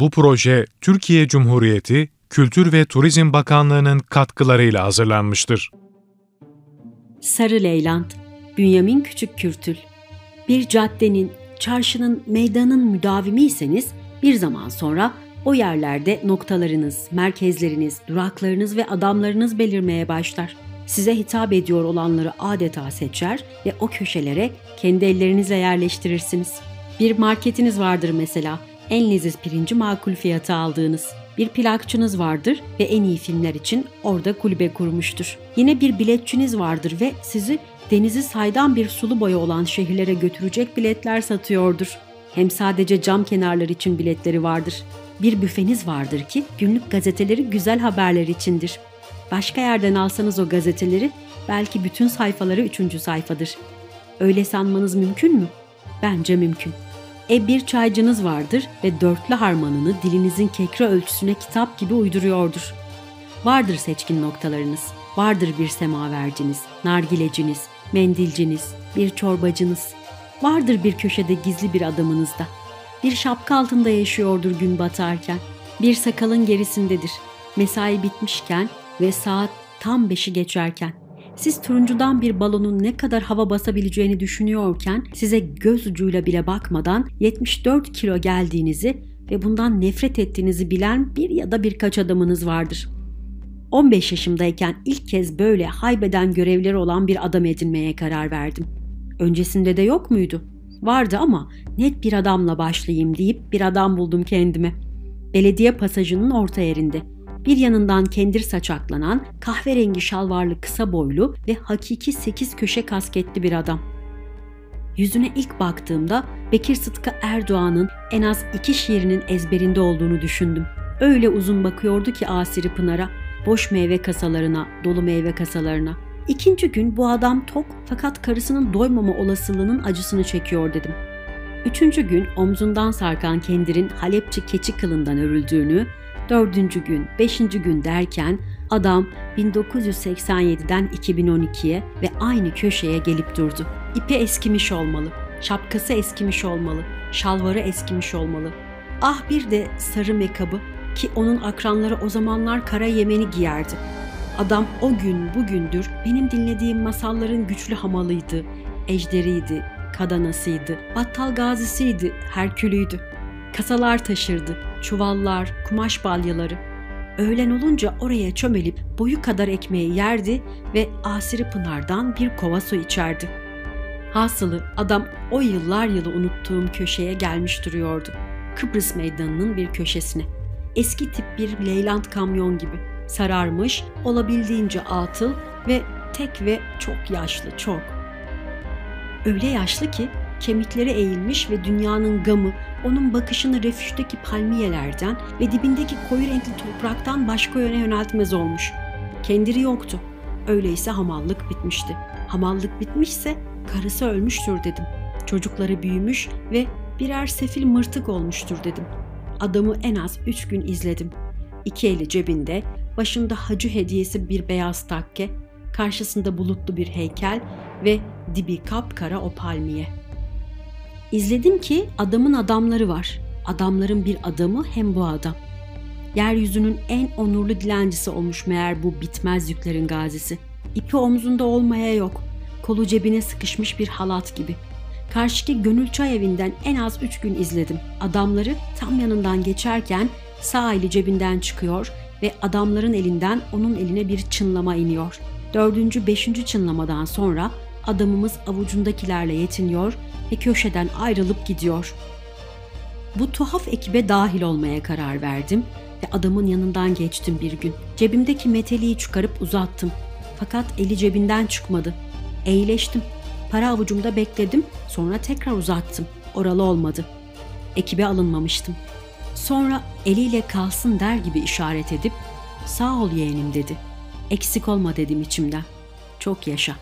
Bu proje Türkiye Cumhuriyeti Kültür ve Turizm Bakanlığı'nın katkılarıyla hazırlanmıştır. Sarı Leyland, Bünyamin Küçük Kürtül. Bir caddenin, çarşının, meydanın müdavimiyseniz bir zaman sonra o yerlerde noktalarınız, merkezleriniz, duraklarınız ve adamlarınız belirmeye başlar. Size hitap ediyor olanları adeta seçer ve o köşelere kendi ellerinizle yerleştirirsiniz. Bir marketiniz vardır mesela, en leziz pirinci makul fiyata aldığınız. Bir plakçınız vardır ve en iyi filmler için orada kulübe kurmuştur. Yine bir biletçiniz vardır ve sizi denizi saydan bir sulu boya olan şehirlere götürecek biletler satıyordur. Hem sadece cam kenarları için biletleri vardır. Bir büfeniz vardır ki günlük gazeteleri güzel haberler içindir. Başka yerden alsanız o gazeteleri belki bütün sayfaları üçüncü sayfadır. Öyle sanmanız mümkün mü? Bence mümkün. E bir çaycınız vardır ve dörtlü harmanını dilinizin kekre ölçüsüne kitap gibi uyduruyordur. Vardır seçkin noktalarınız, vardır bir semaverciniz, nargileciniz, mendilciniz, bir çorbacınız. Vardır bir köşede gizli bir adamınız da. Bir şapka altında yaşıyordur gün batarken. Bir sakalın gerisindedir. Mesai bitmişken ve saat tam beşi geçerken. Siz turuncudan bir balonun ne kadar hava basabileceğini düşünüyorken size göz ucuyla bile bakmadan 74 kilo geldiğinizi ve bundan nefret ettiğinizi bilen bir ya da birkaç adamınız vardır. 15 yaşımdayken ilk kez böyle haybeden görevleri olan bir adam edinmeye karar verdim. Öncesinde de yok muydu? Vardı ama net bir adamla başlayayım deyip bir adam buldum kendime. Belediye pasajının orta yerinde. Bir yanından kendir saçaklanan, kahverengi şalvarlı kısa boylu ve hakiki sekiz köşe kasketli bir adam. Yüzüne ilk baktığımda Bekir Sıtkı Erdoğan'ın en az iki şiirinin ezberinde olduğunu düşündüm. Öyle uzun bakıyordu ki Asiri Pınar'a, boş meyve kasalarına, dolu meyve kasalarına. İkinci gün bu adam tok fakat karısının doymama olasılığının acısını çekiyor dedim. Üçüncü gün omzundan sarkan kendirin Halepçi keçi kılından örüldüğünü, dördüncü gün, beşinci gün derken adam 1987'den 2012'ye ve aynı köşeye gelip durdu. İpi eskimiş olmalı, şapkası eskimiş olmalı, şalvarı eskimiş olmalı. Ah bir de sarı mekabı ki onun akranları o zamanlar kara yemeni giyerdi. Adam o gün bugündür benim dinlediğim masalların güçlü hamalıydı, ejderiydi, kadanasıydı, battal gazisiydi, herkülüydü. Kasalar taşırdı, çuvallar, kumaş balyaları. Öğlen olunca oraya çömelip boyu kadar ekmeği yerdi ve Asiri Pınar'dan bir kova su içerdi. Hasılı adam o yıllar yılı unuttuğum köşeye gelmiş duruyordu. Kıbrıs meydanının bir köşesine. Eski tip bir Leyland kamyon gibi. Sararmış, olabildiğince atıl ve tek ve çok yaşlı, çok. Öyle yaşlı ki kemikleri eğilmiş ve dünyanın gamı onun bakışını refüjdeki palmiyelerden ve dibindeki koyu renkli topraktan başka yöne yöneltmez olmuş. Kendiri yoktu. Öyleyse hamallık bitmişti. Hamallık bitmişse karısı ölmüştür dedim. Çocukları büyümüş ve birer sefil mırtık olmuştur dedim. Adamı en az üç gün izledim. İki eli cebinde, başında hacı hediyesi bir beyaz takke, karşısında bulutlu bir heykel ve dibi kapkara o palmiye. İzledim ki adamın adamları var. Adamların bir adamı hem bu adam. Yeryüzünün en onurlu dilencisi olmuş meğer bu bitmez yüklerin gazisi. İpi omzunda olmaya yok. Kolu cebine sıkışmış bir halat gibi. Karşıki gönül çay evinden en az üç gün izledim. Adamları tam yanından geçerken sağ eli cebinden çıkıyor ve adamların elinden onun eline bir çınlama iniyor. Dördüncü, beşinci çınlamadan sonra adamımız avucundakilerle yetiniyor ve köşeden ayrılıp gidiyor. Bu tuhaf ekibe dahil olmaya karar verdim ve adamın yanından geçtim bir gün. Cebimdeki meteliği çıkarıp uzattım. Fakat eli cebinden çıkmadı. Eğileştim. Para avucumda bekledim, sonra tekrar uzattım. Oralı olmadı. Ekibe alınmamıştım. Sonra eliyle kalsın der gibi işaret edip "Sağ ol yeğenim." dedi. "Eksik olma." dedim içimden. "Çok yaşa."